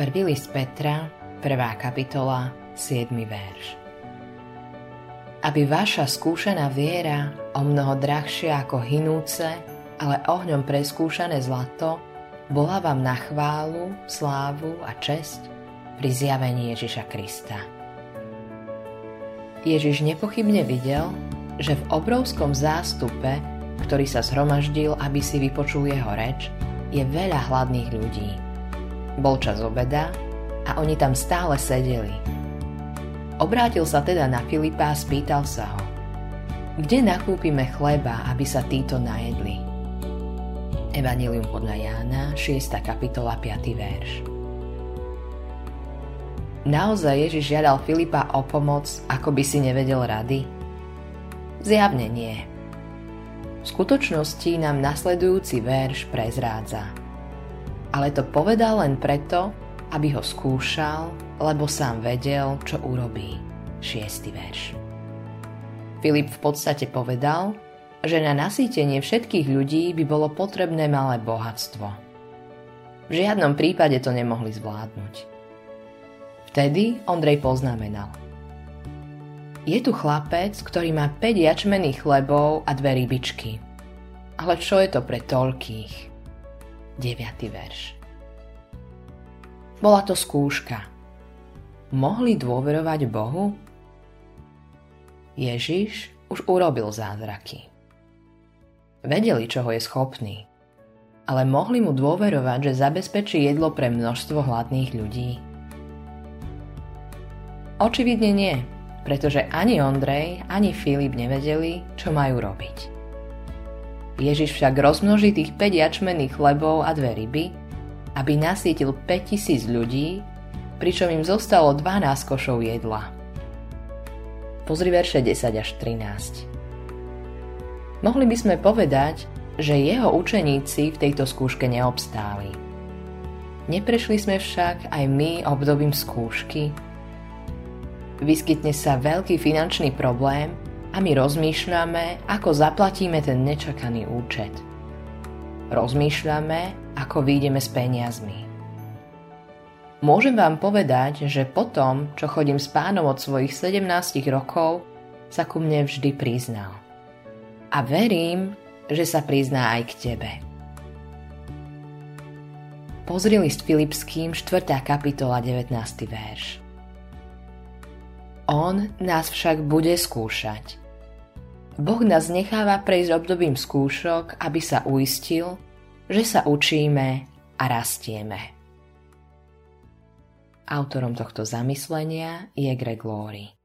Prvý list Petra, prvá kapitola, 7. verš. Aby vaša skúšaná viera, o mnoho drahšia ako hinúce, ale ohňom preskúšané zlato, bola vám na chválu, slávu a česť pri zjavení Ježiša Krista. Ježiš nepochybne videl, že v obrovskom zástupe, ktorý sa zhromaždil, aby si vypočul jeho reč, je veľa hladných ľudí – bol čas obeda a oni tam stále sedeli. Obrátil sa teda na Filipa a spýtal sa ho, kde nakúpime chleba, aby sa títo najedli? Evangelium podľa Jána, 6. kapitola, 5. verš. Naozaj Ježiš žiadal Filipa o pomoc, ako by si nevedel rady? Zjavne nie. V skutočnosti nám nasledujúci verš prezrádza – ale to povedal len preto, aby ho skúšal, lebo sám vedel, čo urobí. Šiestý verš. Filip v podstate povedal, že na nasýtenie všetkých ľudí by bolo potrebné malé bohatstvo. V žiadnom prípade to nemohli zvládnuť. Vtedy Ondrej poznamenal. Je tu chlapec, ktorý má 5 jačmených chlebov a dve rybičky. Ale čo je to pre toľkých? 9. verš. Bola to skúška. Mohli dôverovať Bohu? Ježiš už urobil zázraky. Vedeli, čoho je schopný, ale mohli mu dôverovať, že zabezpečí jedlo pre množstvo hladných ľudí. Očividne nie, pretože ani Ondrej, ani Filip nevedeli, čo majú robiť. Ježiš však rozmnoží tých 5 jačmených chlebov a dve ryby, aby nasítil 5000 ľudí, pričom im zostalo 12 košov jedla. Pozri verše 10 až 13. Mohli by sme povedať, že jeho učeníci v tejto skúške neobstáli. Neprešli sme však aj my obdobím skúšky? Vyskytne sa veľký finančný problém a my rozmýšľame, ako zaplatíme ten nečakaný účet. Rozmýšľame, ako výjdeme s peniazmi. Môžem vám povedať, že potom, čo chodím s pánom od svojich 17 rokov, sa ku mne vždy priznal. A verím, že sa prizná aj k tebe. Pozri list Filipským 4. kapitola 19. verš. On nás však bude skúšať, Boh nás necháva prejsť obdobím skúšok, aby sa uistil, že sa učíme a rastieme. Autorom tohto zamyslenia je Greg Laurie.